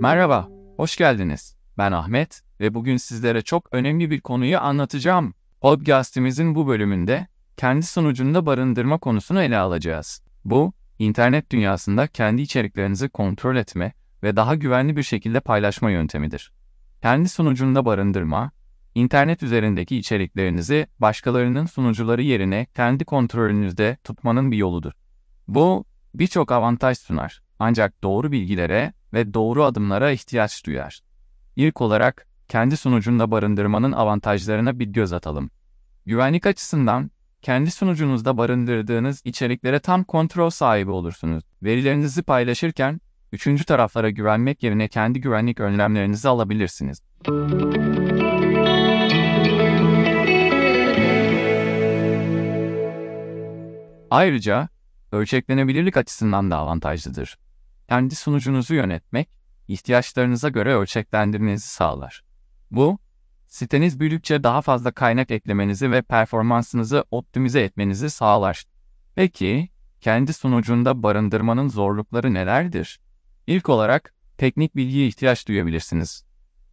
Merhaba, hoş geldiniz. Ben Ahmet ve bugün sizlere çok önemli bir konuyu anlatacağım. Podcast'imizin bu bölümünde kendi sunucunda barındırma konusunu ele alacağız. Bu, internet dünyasında kendi içeriklerinizi kontrol etme ve daha güvenli bir şekilde paylaşma yöntemidir. Kendi sunucunda barındırma, internet üzerindeki içeriklerinizi başkalarının sunucuları yerine kendi kontrolünüzde tutmanın bir yoludur. Bu, birçok avantaj sunar. Ancak doğru bilgilere ve doğru adımlara ihtiyaç duyar. İlk olarak kendi sunucunda barındırmanın avantajlarına bir göz atalım. Güvenlik açısından kendi sunucunuzda barındırdığınız içeriklere tam kontrol sahibi olursunuz. Verilerinizi paylaşırken üçüncü taraflara güvenmek yerine kendi güvenlik önlemlerinizi alabilirsiniz. Ayrıca ölçeklenebilirlik açısından da avantajlıdır. Kendi sunucunuzu yönetmek, ihtiyaçlarınıza göre ölçeklendirmenizi sağlar. Bu, siteniz büyüdükçe daha fazla kaynak eklemenizi ve performansınızı optimize etmenizi sağlar. Peki, kendi sunucunda barındırmanın zorlukları nelerdir? İlk olarak, teknik bilgiye ihtiyaç duyabilirsiniz.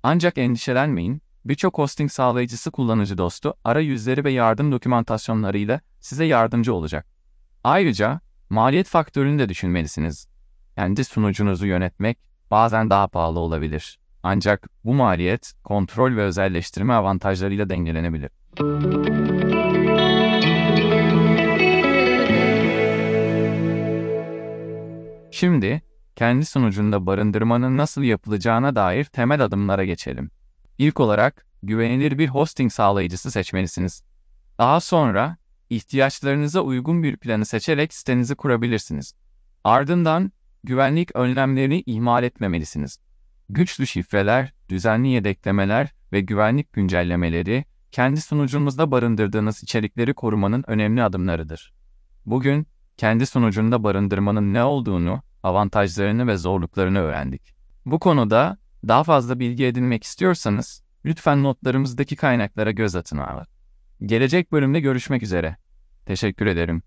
Ancak endişelenmeyin, birçok hosting sağlayıcısı kullanıcı dostu, arayüzleri ve yardım dokümantasyonlarıyla size yardımcı olacak. Ayrıca, maliyet faktörünü de düşünmelisiniz. Kendi sunucunuzu yönetmek bazen daha pahalı olabilir. Ancak bu maliyet kontrol ve özelleştirme avantajlarıyla dengelenebilir. Şimdi kendi sunucunda barındırmanın nasıl yapılacağına dair temel adımlara geçelim. İlk olarak güvenilir bir hosting sağlayıcısı seçmelisiniz. Daha sonra ihtiyaçlarınıza uygun bir planı seçerek sitenizi kurabilirsiniz. Ardından güvenlik önlemlerini ihmal etmemelisiniz. Güçlü şifreler, düzenli yedeklemeler ve güvenlik güncellemeleri kendi sunucunuzda barındırdığınız içerikleri korumanın önemli adımlarıdır. Bugün kendi sunucunda barındırmanın ne olduğunu, avantajlarını ve zorluklarını öğrendik. Bu konuda daha fazla bilgi edinmek istiyorsanız lütfen notlarımızdaki kaynaklara göz atın. Gelecek bölümde görüşmek üzere. Teşekkür ederim.